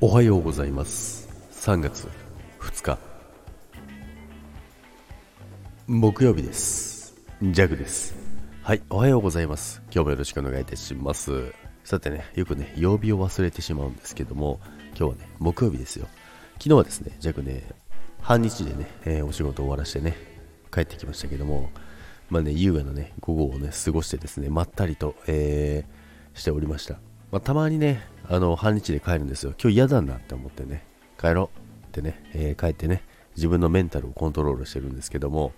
おはようございます。3月2日。木曜日です。ジャグです。はいおはようございます。今日もよろしくお願いいたします。さてねよくね曜日を忘れてしまうんですけども今日はね木曜日ですよ。昨日はですねジャグね半日でね、えー、お仕事を終わらしてね帰ってきましたけどもまあね優雅なね午後をね過ごしてですねまったりと、えー、しておりました。まあ、たまにね、あの、半日で帰るんですよ。今日嫌だなって思ってね、帰ろうってね、えー、帰ってね、自分のメンタルをコントロールしてるんですけども、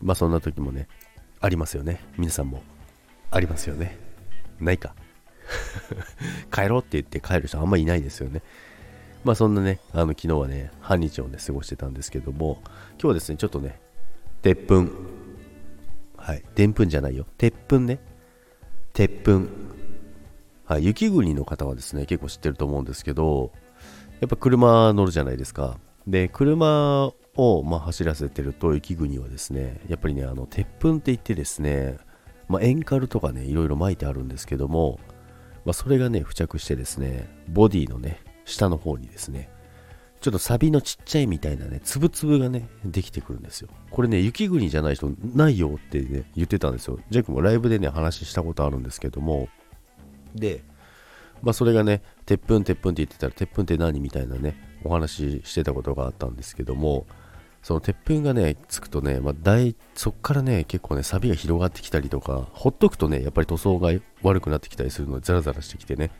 まあそんな時もね、ありますよね。皆さんもありますよね。ないか。帰ろうって言って帰る人あんまりいないですよね。まあそんなね、あの昨日はね、半日をね、過ごしてたんですけども、今日はですね、ちょっとね、鉄粉。はい、でんぷんじゃないよ。鉄粉ね。鉄粉。はい、雪国の方はですね、結構知ってると思うんですけど、やっぱ車乗るじゃないですか。で、車を、ま、走らせてると雪国はですね、やっぱりね、あの、鉄粉って言ってですね、まあ、エンカルとかね、いろいろ巻いてあるんですけども、まあ、それがね、付着してですね、ボディのね、下の方にですね、ちょっとサビのちっちゃいみたいなね、つぶつぶがね、できてくるんですよ。これね、雪国じゃない人ないよってね、言ってたんですよ。ジャックもライブでね、話したことあるんですけども、で、まあ、それがね、鉄粉、鉄粉って言ってたら、鉄粉って何みたいなね、お話ししてたことがあったんですけども、その鉄粉がね、つくとね、まあ、大そっからね、結構ね、サビが広がってきたりとか、ほっとくとね、やっぱり塗装が悪くなってきたりするので、ザラザラしてきてね、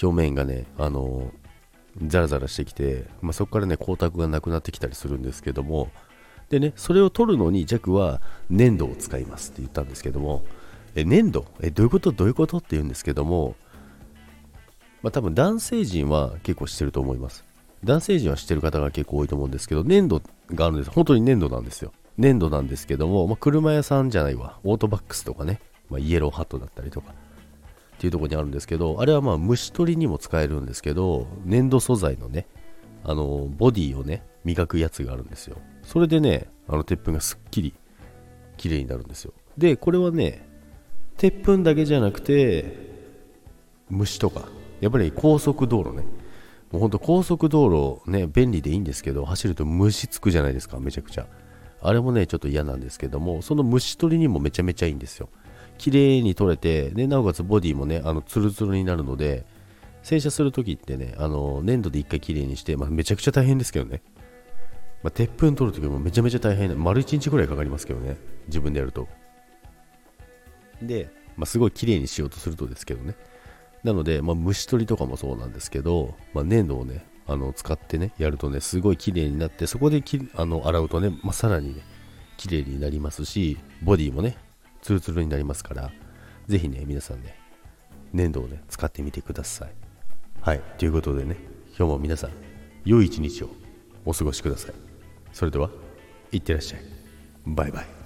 表面がね、あのザラザラしてきて、まあ、そこからね、光沢がなくなってきたりするんですけども、でね、それを取るのに、弱は粘土を使いますって言ったんですけども、え粘土？えどういうこと？どういうこと？って言うんですけども、まあ、多分男性陣は結構知ってると思います。男性陣は知ってる方が結構多いと思うんですけど、粘土があるんです。本当に粘土なんですよ。粘土なんですけども、まあ、車屋さんじゃないわ。オートバックスとかね、まあ、イエローハットだったりとか、っていうところにあるんですけど、あれはまあ虫取りにも使えるんですけど、粘土素材のね、あの、ボディをね、磨くやつがあるんですよ。それでね、あの鉄粉がすっきり綺麗になるんですよ。で、これはね、鉄粉だけじゃなくて、虫とか、やっぱり高速道路ね、もうほんと高速道路ね、便利でいいんですけど、走ると虫つくじゃないですか、めちゃくちゃ。あれもね、ちょっと嫌なんですけども、その虫取りにもめちゃめちゃいいんですよ。綺麗に取れて、で、なおかつボディもね、あの、ツルツルになるので、洗車するときってね、あの、粘土で一回綺麗にして、まあ、めちゃくちゃ大変ですけどね。まあ、鉄粉取るときもめちゃめちゃ大変、丸1日ぐらいかかりますけどね、自分でやると。で、まあ、すごい綺麗にしようとするとですけどね。なので、まあ、虫取りとかもそうなんですけど、まあ、粘土をね、あの使ってね、やるとね、すごい綺麗になって、そこできあの洗うとね、まあ、さらにね、綺麗になりますし、ボディもね、ツルツルになりますから、ぜひね、皆さんね、粘土をね、使ってみてください。はい、ということでね、今日も皆さん、良い一日をお過ごしください。それでは、いってらっしゃい。バイバイ。